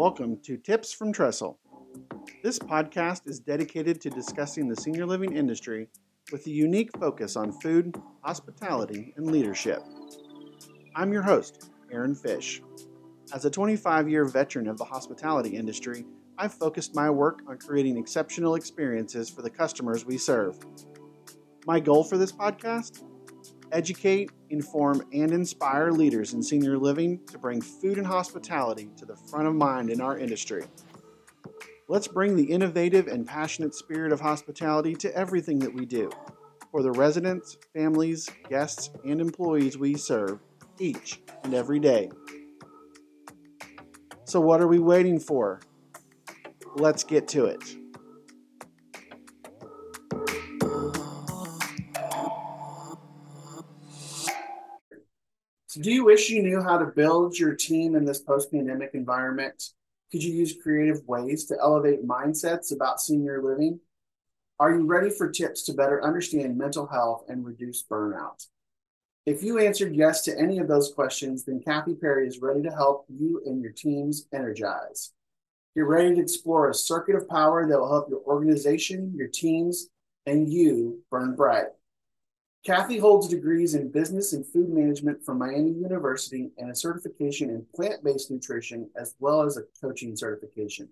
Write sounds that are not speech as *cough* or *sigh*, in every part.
Welcome to Tips from Trestle. This podcast is dedicated to discussing the senior living industry with a unique focus on food, hospitality, and leadership. I'm your host, Aaron Fish. As a 25 year veteran of the hospitality industry, I've focused my work on creating exceptional experiences for the customers we serve. My goal for this podcast? Educate, inform, and inspire leaders in senior living to bring food and hospitality to the front of mind in our industry. Let's bring the innovative and passionate spirit of hospitality to everything that we do for the residents, families, guests, and employees we serve each and every day. So, what are we waiting for? Let's get to it. Do you wish you knew how to build your team in this post pandemic environment? Could you use creative ways to elevate mindsets about senior living? Are you ready for tips to better understand mental health and reduce burnout? If you answered yes to any of those questions, then Kathy Parry is ready to help you and your teams energize. You're ready to explore a circuit of power that will help your organization, your teams, and you burn bright. Kathy holds degrees in business and food management from Miami University and a certification in plant based nutrition, as well as a coaching certification.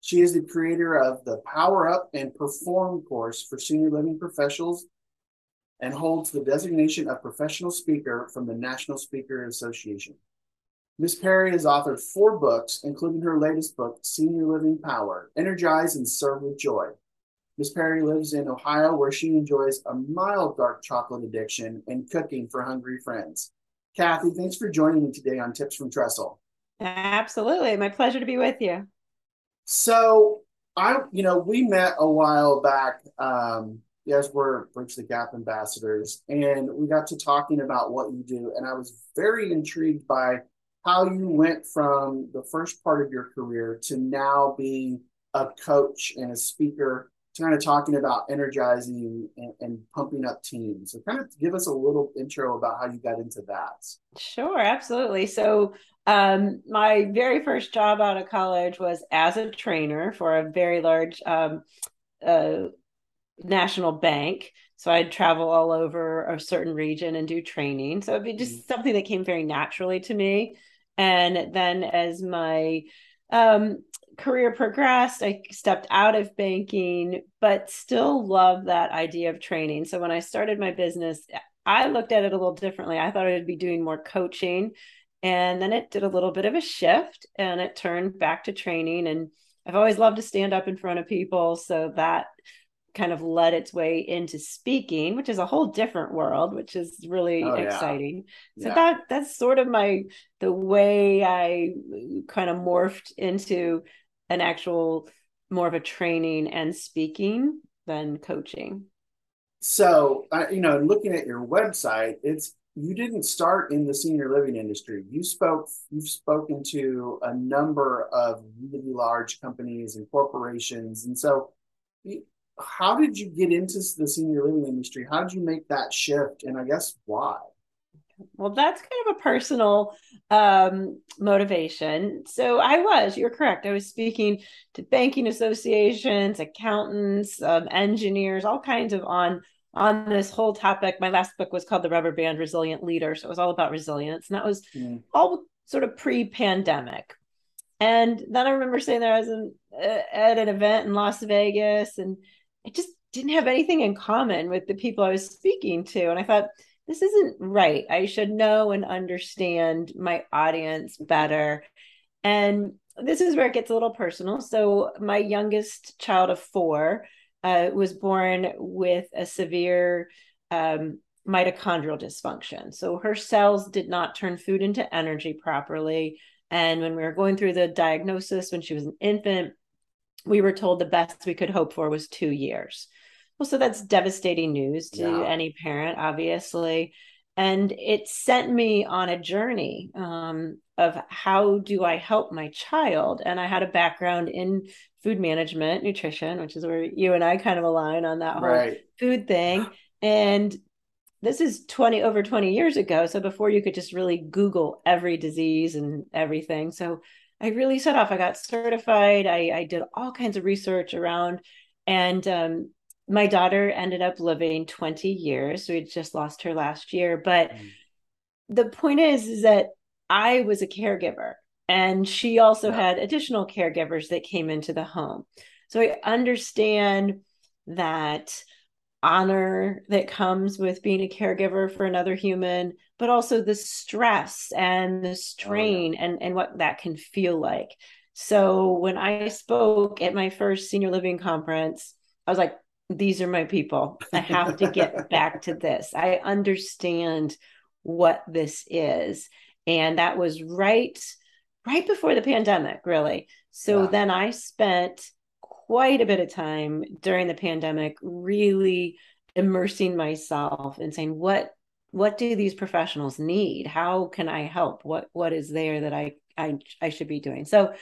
She is the creator of the Power Up and Perform course for senior living professionals and holds the designation of professional speaker from the National Speaker Association. Ms. Parry has authored four books, including her latest book, Senior Living Power Energize and Serve with Joy. Miss Parry lives in Ohio, where she enjoys a mild dark chocolate addiction and cooking for hungry friends. Kathy, thanks for joining me today on Tips from Trestle. Absolutely. My pleasure to be with you. So, I, you know, we met a while back um, as we're Bridge the Gap ambassadors, and we got to talking about what you do. And I was very intrigued by how you went from the first part of your career to now being a coach and a speaker kind of talking about energizing and, and, pumping up teams. So, kind of give us a little intro about how you got into that. Sure, absolutely. So, um, my very first job out of college was as a trainer for a very large um, uh, national bank. So I'd travel all over a certain region and do training. So it'd be just mm-hmm. something that came very naturally to me. And then as my um, career progressed, I stepped out of banking, but still love that idea of training. So when I started my business, I looked at it a little differently. I thought I'd be doing more coaching. And then it did a little bit of a shift and it turned back to training. And I've always loved to stand up in front of people. So that kind of led its way into speaking, which is a whole different world, which is really oh, exciting. Yeah. So yeah. that that's sort of my the way I kind of morphed into an actual more of a training and speaking than coaching. So, uh, you know, looking at your website, it's you didn't start in the senior living industry. You spoke, you've spoken to a number of really large companies and corporations. And so, how did you get into the senior living industry? How did you make that shift? And I guess why? Well, that's kind of a personal um, motivation. So I was, you're correct. I was speaking to banking associations, accountants, um, engineers, all kinds of on on this whole topic. My last book was called The Rubber Band Resilient Leader. So it was all about resilience. And that was all sort of pre-pandemic. And then I remember saying that I was in, uh, at an event in Las Vegas and I just didn't have anything in common with the people I was speaking to. And I thought, this isn't right. I should know and understand my audience better. And this is where it gets a little personal. So, my youngest child of four uh, was born with a severe um, mitochondrial dysfunction. So, her cells did not turn food into energy properly. And when we were going through the diagnosis when she was an infant, we were told the best we could hope for was two years. Well, so that's devastating news to yeah. any parent, obviously. And it sent me on a journey um, of how do I help my child? And I had a background in food management, nutrition, which is where you and I kind of align on that whole right. food thing. And this is 20 over 20 years ago. So before you could just really Google every disease and everything. So I really set off. I got certified. I, I did all kinds of research around, and um, my daughter ended up living 20 years. We just lost her last year. But mm. the point is, is that I was a caregiver and she also yeah. had additional caregivers that came into the home. So I understand that honor that comes with being a caregiver for another human, but also the stress and the strain oh, yeah. and, and what that can feel like. So when I spoke at my first senior living conference, I was like, these are my people. I have to get back to this. I understand what this is. And that was right right before the pandemic, really. So yeah. then I spent quite a bit of time during the pandemic really immersing myself and saying what what do these professionals need? How can I help? What what is there that I I I should be doing? So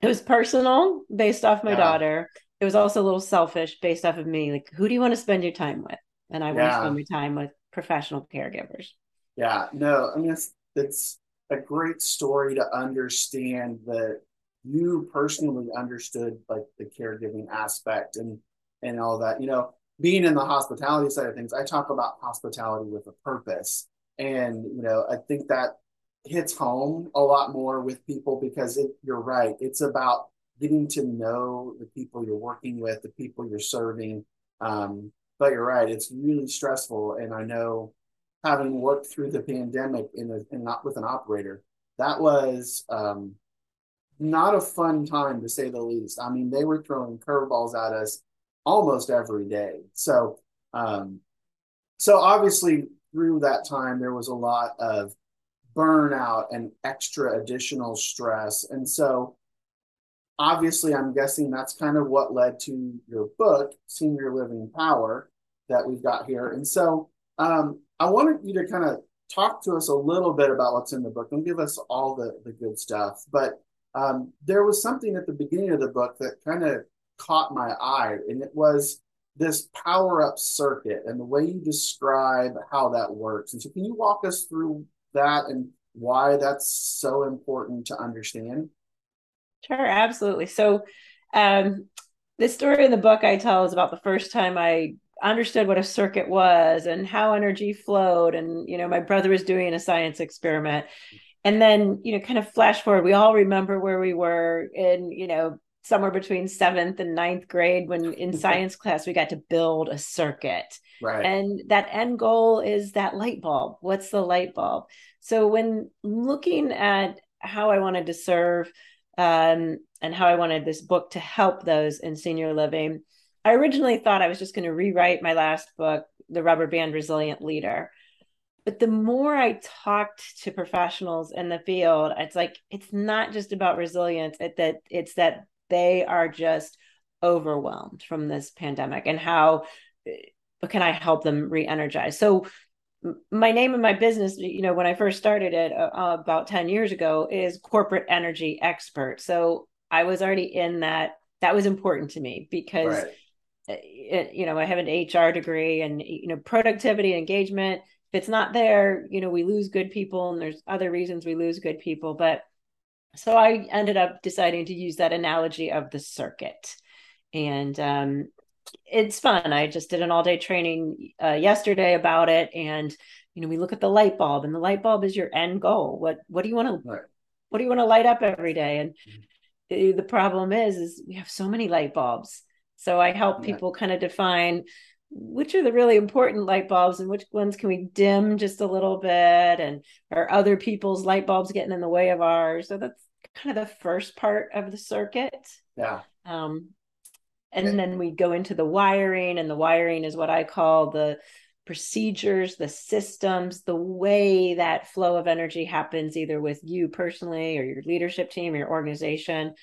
it was personal based off my yeah. daughter it was also a little selfish based off of me. Like, who do you want to spend your time with? And I yeah. want to spend my time with professional caregivers. Yeah, no, I mean it's it's a great story to understand that you personally understood like the caregiving aspect and and all that. You know, being in the hospitality side of things, I talk about hospitality with a purpose. And you know, I think that hits home a lot more with people because it, you're right. It's about getting to know the people you're working with, the people you're serving. Um, but you're right, it's really stressful. And I know having worked through the pandemic in, a, in not with an operator, that was um, not a fun time to say the least. I mean, they were throwing curveballs at us almost every day. So, um, so obviously through that time, there was a lot of burnout and extra additional stress. And so obviously, I'm guessing that's kind of what led to your book, Senior Living Power, that we've got here. And so um, I wanted you to kind of talk to us a little bit about what's in the book. Don't give us all the, the good stuff. But um, there was something at the beginning of the book that kind of caught my eye, and it was this power up circuit and the way you describe how that works. And so, can you walk us through that and why that's so important to understand? Sure, absolutely. So, um, the story in the book I tell is about the first time I understood what a circuit was and how energy flowed. And, you know, my brother was doing a science experiment. And then, you know, kind of flash forward, we all remember where we were in, you know, somewhere between seventh and ninth grade when in *laughs* science class we got to build a circuit. Right. And that end goal is that light bulb. What's the light bulb? So when looking at how I wanted to serve um, and how I wanted this book to help those in senior living. I originally thought I was just going to rewrite my last book, The Rubber Band Resilient Leader. But the more I talked to professionals in the field, it's like it's not just about resilience. It, that it's that they are just overwhelmed from this pandemic and how uh, can I help them re-energize? So my name and my business you know when i first started it uh, uh, about 10 years ago is corporate energy expert. So i was already in that that was important to me because right. Uh, it, you know i have an hr degree and you know productivity and engagement. If it's not there you know we lose good people and there's other reasons we lose good people. But so i ended up deciding to use that analogy of the circuit. And um, it's fun. I just did an all day training uh, yesterday about it, and you know, we look at the light bulb, and the light bulb is your end goal. What what do you want to what do you want to light up every day? And mm-hmm. the problem is, is we have so many light bulbs. So I help yeah. people kind of define which are the really important light bulbs and which ones can we dim just a little bit and are other people's light bulbs getting in the way of ours so that's kind of the first part of the circuit yeah um and then we go into the wiring and the wiring is what i call the procedures the systems the way that flow of energy happens either with you personally or your leadership team or your organization. And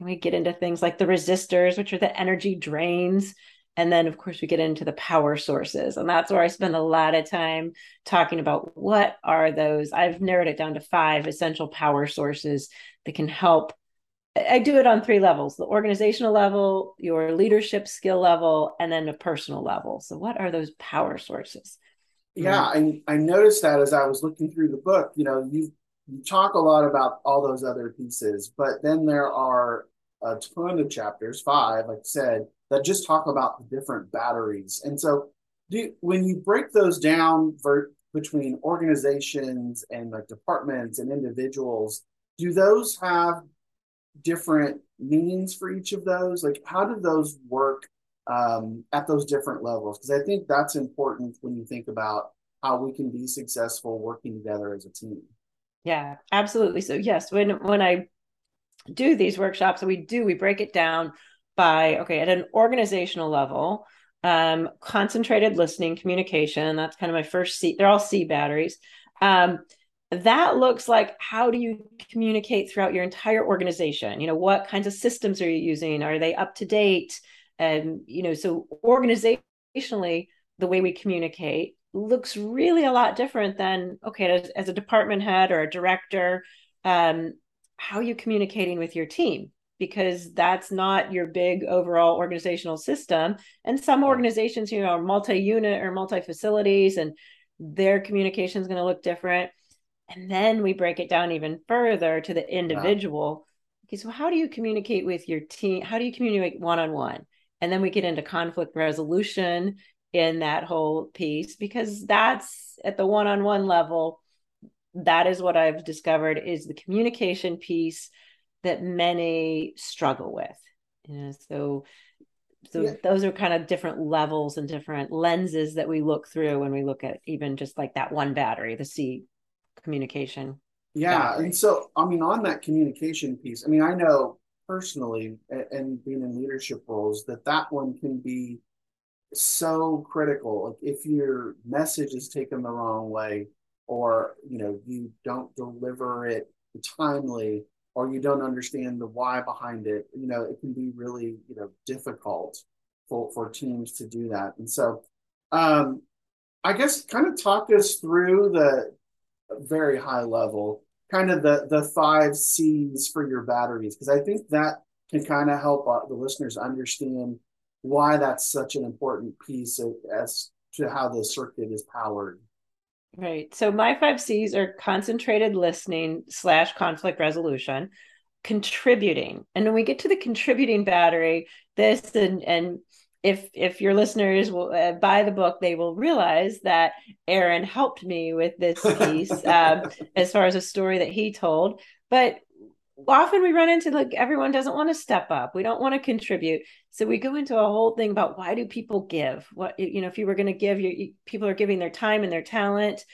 we get into things like the resistors which are the energy drains. And then of course we get into the power sources. And that's where i spend a lot of time talking about what are those. I've narrowed it down to five essential power sources that can help I do it on three levels the organizational level, your leadership skill level, and then the personal level. So, what are those power sources? Yeah, I, I noticed that as I was looking through the book. You know, you you talk a lot about all those other pieces, but then there are a ton of chapters, five, like I said, that just talk about the different batteries. And so, do when you break those down for, between organizations and like departments and individuals, do those have different meanings for each of those? Like, how do those work um, at those different levels? Because I think that's important when you think about how we can be successful working together as a team. Yeah, absolutely. So yes, when when I do these workshops, we do we break it down by okay at an organizational level, um, concentrated listening, communication. That's kind of my first C. They're all C batteries. Um, that looks like how do you communicate throughout your entire organization? You know what kinds of systems are you using? Are they up to date? And you know so organizationally the way we communicate looks really a lot different than okay as, as a department head or a director um, how are you communicating with your team? Because that's not your big overall organizational system. And some organizations you know are multi-unit or multi-facilities and their communication is going to look different and then we break it down even further to the individual wow. okay so how do you communicate with your team how do you communicate one-on-one and then we get into conflict resolution in that whole piece because that's at the one-on-one level that is what i've discovered is the communication piece that many struggle with you know so so yeah. those are kind of different levels and different lenses that we look through when we look at even just like that one battery the c communication yeah and so i mean on that communication piece i mean i know personally and being in leadership roles that that one can be so critical. Like if your message is taken the wrong way, or you know you don't deliver it timely, or you don't understand the why behind it, you know it can be really you know difficult for for teams to do that. And so, um, I guess kind of talk us through the very high level, kind of the the five C's for your batteries, because I think that can kind of help uh, the listeners understand why that's such an important piece of, as to how the circuit is powered. Right. So my five C's are concentrated listening slash conflict resolution, contributing. And when we get to the contributing battery, this and and if if your listeners will uh, buy the book, they will realize that Aaron helped me with this *laughs* piece um, as far as a story that he told. But often we run into like everyone doesn't want to step up. We don't want to contribute. So we go into a whole thing about why do people give? What you know if you were going to give your people are giving their time and their talent.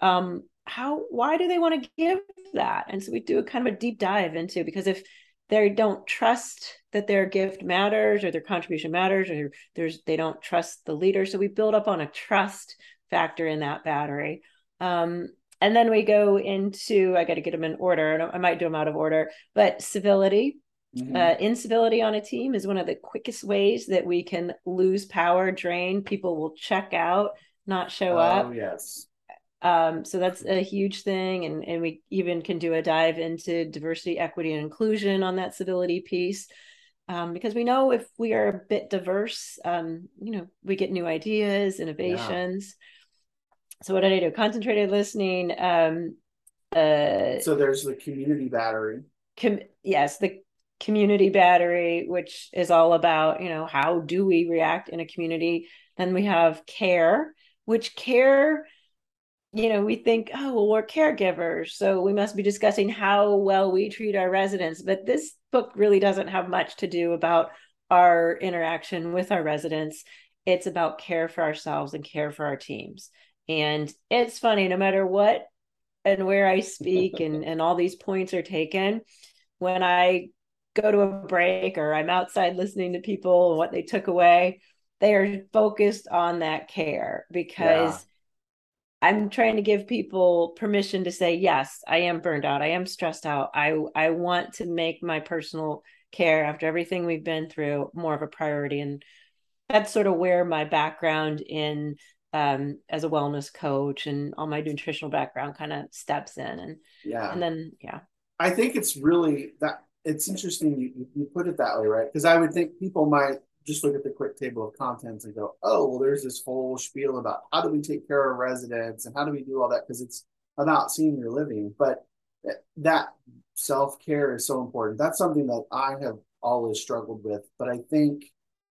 Um how why do they want to give that? And so we do a kind of a deep dive into because if they don't trust that their gift matters or their contribution matters or there's they don't trust the leader so we build up on a trust factor in that battery um, and then we go into, I got to get them in order. I might do them out of order, but civility. Mm-hmm. Uh, incivility on a team is one of the quickest ways that we can lose power, drain. People will check out, not show oh, up. Yes. Um, so that's a huge thing. And, and we even can do a dive into diversity, equity, and inclusion on that civility piece. Um, because we know if we are a bit diverse, um, you know, we get new ideas, innovations. Yeah so what did I do? Concentrated listening. Um, uh, so there's the community battery. Com- yes, the community battery, which is all about you know how do we react in a community. Then we have care, which care you know, we think, oh, well, we're caregivers, so we must be discussing how well we treat our residents. But this book really doesn't have much to do about our interaction with our residents. It's about care for ourselves and care for our teams. And it's funny, no matter what and where I speak and, *laughs* and all these points are taken, when I go to a break or I'm outside listening to people and what they took away, they are focused on that care because yeah. I'm trying to give people permission to say, yes, I am burned out. I am stressed out. I I want to make my personal care after everything we've been through more of a priority. And that's sort of where my background in um, as a wellness coach and all my nutritional background kind of steps in and yeah and then yeah i think it's really that it's interesting you, you put it that way right because i would think people might just look at the quick table of contents and go oh well there's this whole spiel about how do we take care of residents and how do we do all that? Because it's about senior living. But that self-care is so important. That's something that I have always struggled with, but I think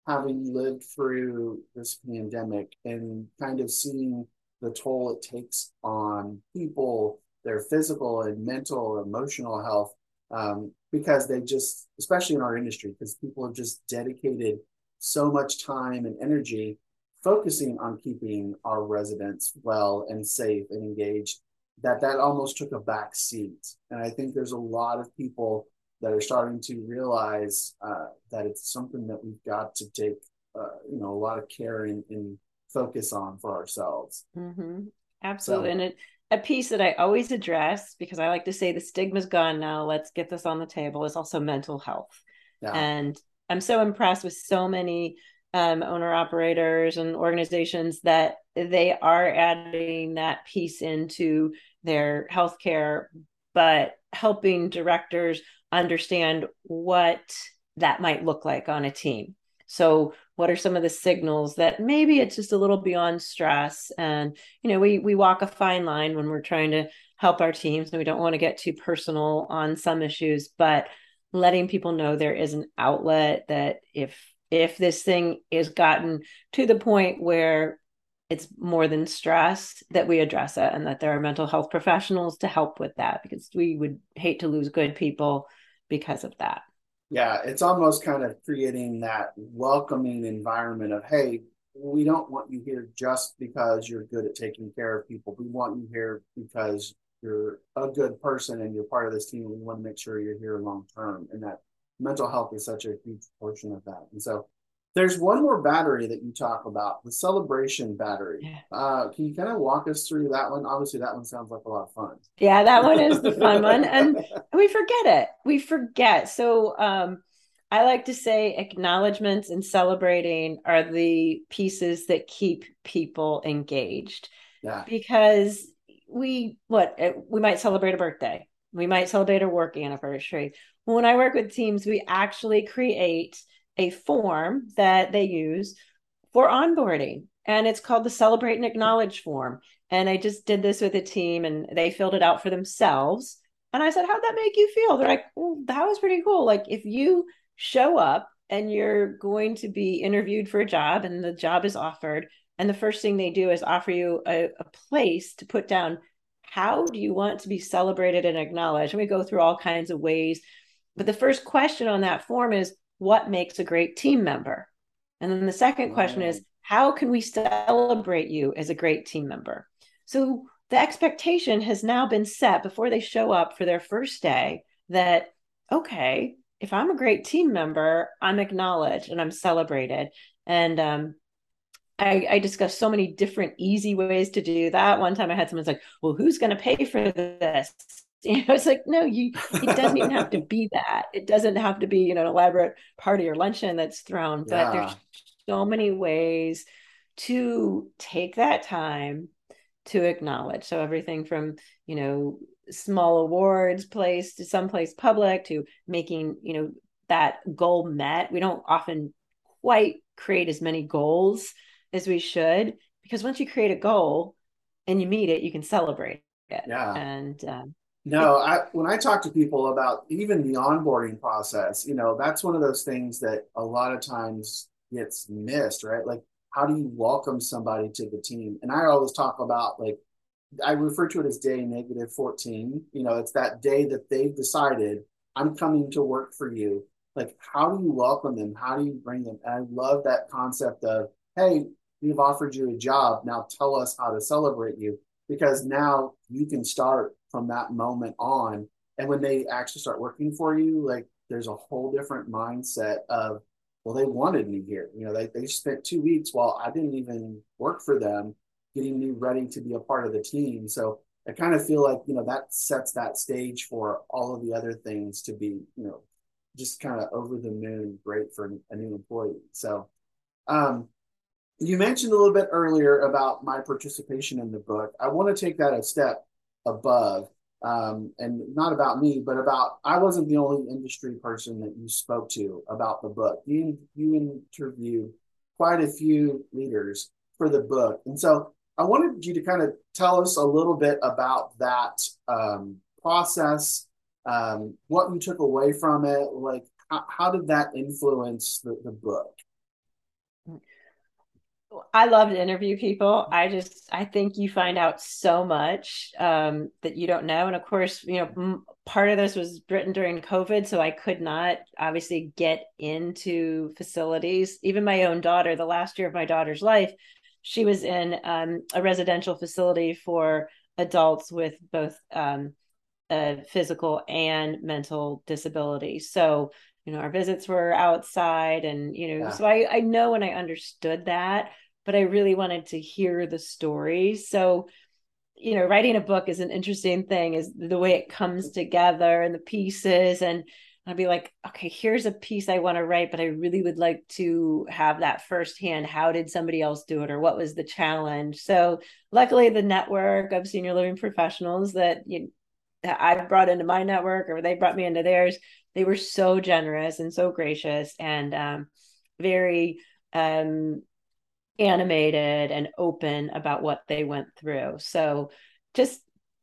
having lived through this pandemic and kind of seeing the toll it takes on people, their physical and mental, emotional health, um, because they just, especially in our industry, because people have just dedicated so much time and energy focusing on keeping our residents well and safe and engaged that that almost took a back seat and i think there's a lot of people that are starting to realize uh, that it's something that we've got to take uh, you know a lot of care and, and focus on for ourselves mm-hmm. absolutely so, and it a piece that I always address because I like to say the stigma's gone now. Let's get this on the table is also mental health. Yeah. And I'm so impressed with so many um, owner operators and organizations that they are adding that piece into their healthcare, but helping directors understand what that might look like on a team. So, what are some of the signals that maybe it's just a little beyond stress? And you know, we we walk a fine line when we're trying to help our teams, and we don't want to get too personal on some issues, but letting people know there is an outlet that if if this thing is gotten to the point where it's more than stress that we address it and that there are mental health professionals to help with that because we would hate to lose good people because of that. Yeah it's almost kind of creating that welcoming environment of hey we don't want you here just because you're good at taking care of people. We want you here because you're a good person and you're part of this team we want to make sure you're here long term and that mental health is such a huge portion of that and so there's one more battery that you talk about the celebration battery yeah. uh, can you kind of walk us through that one obviously that one sounds like a lot of fun yeah that one is the fun one *laughs* and we forget it we forget so um, I like to say acknowledgments and celebrating are the pieces that keep people engaged. Yeah. Because we what eh, we might celebrate a birthday. We might celebrate a work anniversary. When i work with teams we actually create a form that they use for onboarding and it's called the celebrate and acknowledge form. And i just did this with a team and they filled it out for themselves. And i said how'd that make you feel? They're like well that was pretty cool. Like if you show up and you're going to be interviewed for a job and the job is offered and the first thing they do is offer you a, a place to put down how do you want to be celebrated and acknowledged? And we go through all kinds of ways. But the first question on that form is what makes a great team member? And then the second question is how can we celebrate you as a great team member? So the expectation has now been set before they show up for their first day that, okay, if I'm a great team member, I'm acknowledged and I'm celebrated. And um, I, I discussed so many different easy ways to do that. One time I had someone's like, well, who's going to pay for this? *laughs* You know, it's like, no, you, it doesn't even have to *laughs* be that. It doesn't have to be, you know, an elaborate party or luncheon that's thrown, but yeah. there's so many ways to take that time to acknowledge. So everything from, you know, small awards placed to someplace public to making, you know, that goal met. We don't often quite create as many goals as we should because once you create a goal and you meet it you can celebrate it. Yeah. And um, no i when i talk to people about even the onboarding process you know that's one of those things that a lot of times gets missed right? Like how do you welcome somebody to the team? And i always talk about like i refer to it as day negative 14 you know it's that day that they've decided i'm coming to work for you. Like how do you welcome them? How do you bring them? And i love that concept of hey we've offered you a job. Now tell us how to celebrate you because now you can start from that moment on. And when they actually start working for you, like there's a whole different mindset of, well, they wanted me here. You know, they, they spent two weeks while I didn't even work for them, getting me ready to be a part of the team. So I kind of feel like, you know, that sets that stage for all of the other things to be, you know, just kind of over the moon, great for a new employee. So, um, you mentioned a little bit earlier about my participation in the book. I want to take that a step above, um, and not about me, but about I wasn't the only industry person that you spoke to about the book. You you interviewed quite a few leaders for the book, and so I wanted you to kind of tell us a little bit about that um, process, um, what you took away from it, like how, how did that influence the, the book? I love to interview people. I just I think you find out so much um, that you don't know, and of course, you know, m- part of this was written during COVID, so I could not obviously get into facilities. Even my own daughter, the last year of my daughter's life, she was in um, a residential facility for adults with both um, physical and mental disabilities. So you know our visits were outside and you know yeah. so I, I know and i understood that but i really wanted to hear the stories so you know writing a book is an interesting thing is the way it comes together and the pieces and I'd be like, okay, here's a piece I want to write, but I really would like to have that firsthand. How did somebody else do it, or what was the challenge? So, luckily, the network of senior living professionals that you that I brought into my network, or they brought me into theirs, they were so generous and so gracious and um, very um, animated and open about what they went through. So just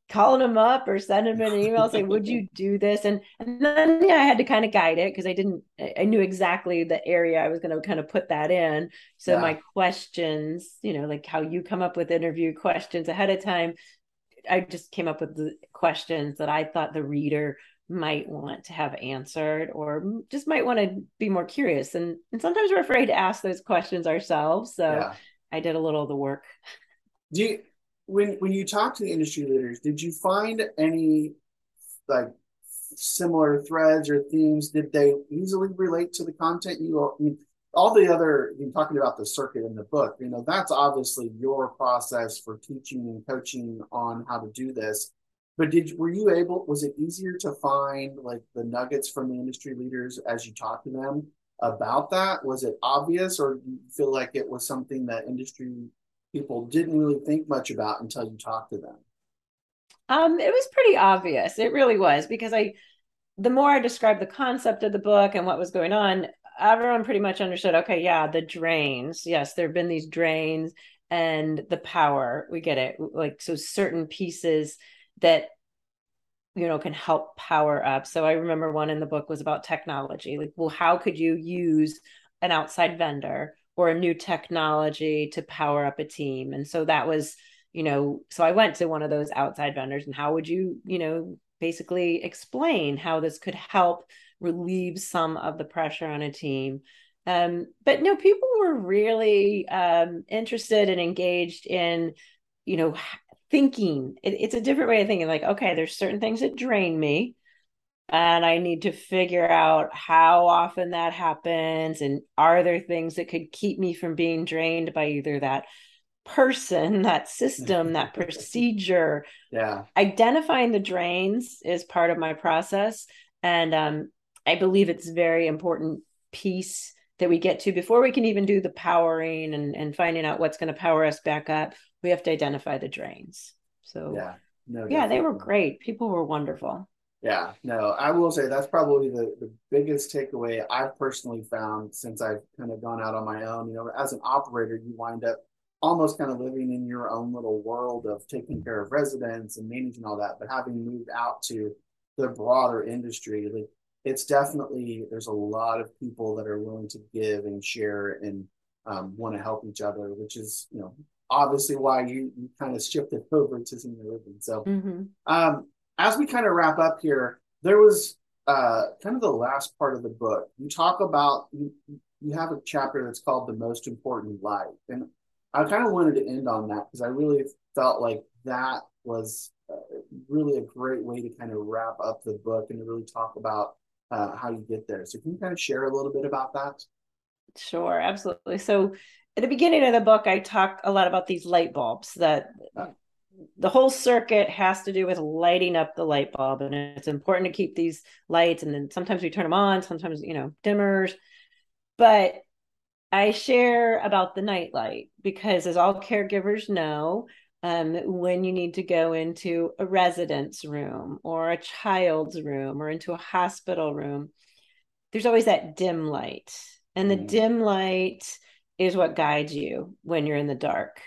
calling them up or sending them an email saying, would you do this? And, and then yeah, I had to kind of guide it because I didn't, I knew exactly the area I was going to kind of put that in. So yeah. my questions, you know, like how you come up with interview questions ahead of time, I just came up with the questions that I thought the reader might want to have answered or just might want to be more curious. And, and sometimes we're afraid to ask those questions ourselves so yeah. i did a little of the work. Do you when when you talk to the industry leaders did you find any like similar threads or themes? Did they easily relate to the content you I mean, all the other you're talking about the circuit in the book you know that's obviously your process for teaching and coaching on how to do this but did were you able? Was it easier to find like the nuggets from the industry leaders as you talked to them about that? Was it obvious, or do you feel like it was something that industry people didn't really think much about until you talked to them? Um, it was pretty obvious. It really was because I, the more I described the concept of the book and what was going on, everyone pretty much understood. Okay, yeah, the drains. Yes, there have been these drains and the power. We get it. Like so, certain pieces that you know can help power up. So i remember one in the book was about technology like well how could you use an outside vendor or a new technology to power up a team? And so that was you know so i went to one of those outside vendors and how would you you know basically explain how this could help relieve some of the pressure on a team? Um, but no people were really um, interested and engaged in you know thinking. It, it's a different way of thinking like okay there's certain things that drain me and i need to figure out how often that happens and are there things that could keep me from being drained by either that person that system that *laughs* procedure. Yeah. Identifying the drains is part of my process and um, i believe it's a very important piece that we get to before we can even do the powering and, and finding out what's going to power us back up we have to identify the drains. So yeah no yeah they were great. People were wonderful. Yeah no i will say that's probably the, the biggest takeaway i've personally found since i've kind of gone out on my own. You know as an operator you wind up almost kind of living in your own little world of taking care of residents and managing all that. But having moved out to the broader industry like it's definitely there's a lot of people that are willing to give and share and um, want to help each other, which is you know obviously why you, you kind of shifted over to senior living. So mm-hmm. um, as we kind of wrap up here, there was uh, kind of the last part of the book. You talk about you, you have a chapter that's called the most important life, and I kind of wanted to end on that because I really felt like that was uh, really a great way to kind of wrap up the book and to really talk about uh, how you get there. So can you kind of share a little bit about that? Sure, absolutely. So at the beginning of the book, I talk a lot about these light bulbs that the whole circuit has to do with lighting up the light bulb. And it's important to keep these lights. And then sometimes we turn them on, sometimes, you know, dimmers. But I share about the night light because, as all caregivers know, um, when you need to go into a residence room or a child's room or into a hospital room, there's always that dim light. And the mm. dim light is what guides you when you're in the dark.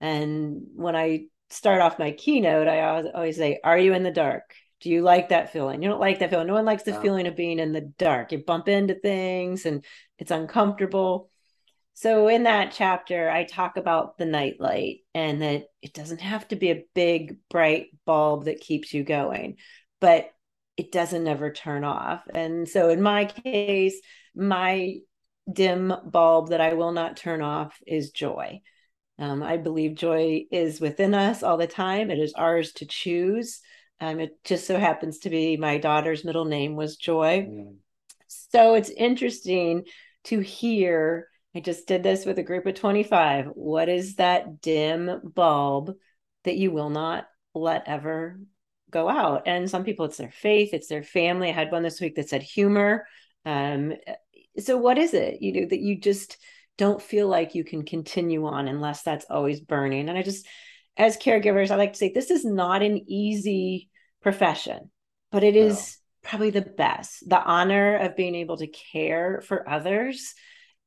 And when I start off my keynote, I always, always say, Are you in the dark? Do you like that feeling? You don't like that feeling. No one likes the feeling of being in the dark. You bump into things and it's uncomfortable. So in that chapter, I talk about the nightlight and that it doesn't have to be a big, bright bulb that keeps you going, but it doesn't ever turn off. And so in my case, my dim bulb that I will not turn off is joy. Um, I believe joy is within us all the time. It is ours to choose. Um, it just so happens to be my daughter's middle name was Joy. Mm. So it's interesting to hear. I just did this with a group of 25. What is that dim bulb that you will not let ever go out? And some people, it's their faith, it's their family. I had one this week that said humor. Um, so, what is it you know that you just don't feel like you can continue on unless that's always burning? And I just, as caregivers, I like to say this is not an easy profession, but it is probably the best. The honor of being able to care for others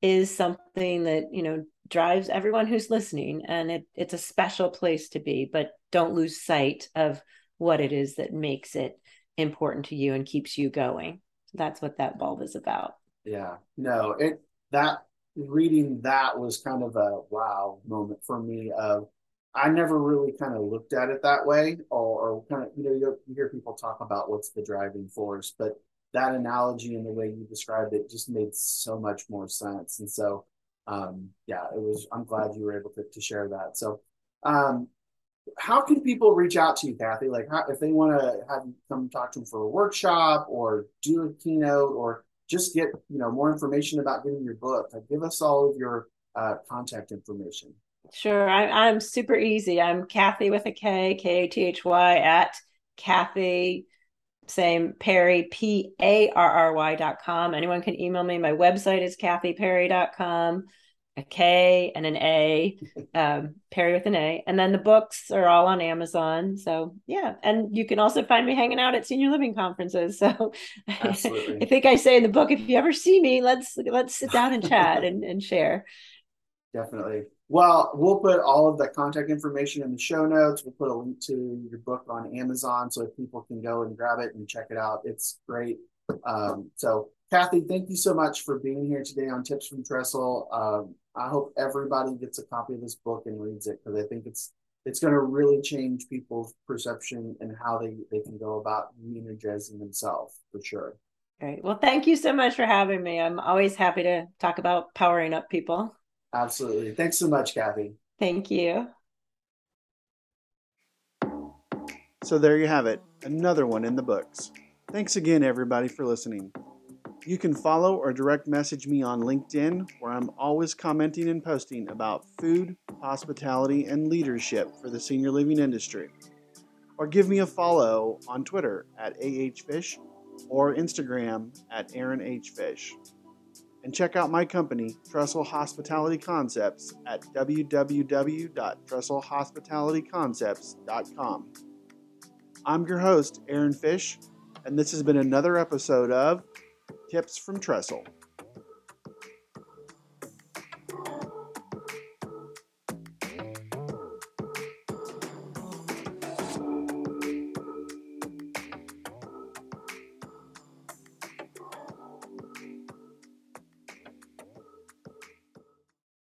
is something that, you know, drives everyone who's listening. And it, it's a special place to be, but don't lose sight of what it is that makes it important to you and keeps you going. That's what that bulb is about. Yeah, no, it that reading that was kind of a wow moment for me of I never really kind of looked at it that way or, or kind of you know you, hear people talk about what's the driving force but that analogy and the way you described it just made so much more sense. And so um yeah it was I'm glad you were able to, to share that. So um how can people reach out to you Kathy? Like how, if they want to have you come talk to them for a workshop or do a keynote or just get you know more information about getting your book like give us all of your uh, contact information Sure. I, I'm super easy. I'm Kathy with a K, K A T H Y at Kathy, same Parry, P A R R Y dot com. Anyone can email me. My website is kathyparry.com, a K and an A, um, Parry with an A. And then the books are all on Amazon. So, yeah. And you can also find me hanging out at senior living conferences. So, *laughs* I think I say in the book, if you ever see me, let's let's sit down and chat and, and share. Definitely. Well, we'll put all of the contact information in the show notes. We'll put a link to your book on Amazon so people can go and grab it and check it out. It's great. Um, so, Kathy, thank you so much for being here today on Tips from Trestle. Um, I hope everybody gets a copy of this book and reads it because I think it's it's going to really change people's perception and how they, they can go about re-energizing themselves for sure. Great. Well, thank you so much for having me. I'm always happy to talk about powering up people. Absolutely. Thanks so much, Kathy. Thank you. So there you have it, another one in the books. Thanks again, everybody, for listening. You can follow or direct message me on LinkedIn, where I'm always commenting and posting about food, hospitality, and leadership for the senior living industry. Or give me a follow on Twitter at AHFish or Instagram at AaronHFish. And check out my company, Trestle Hospitality Concepts, at www.trestlehospitalityconcepts.com. I'm your host, Aaron Fish, and this has been another episode of Tips from Trestle.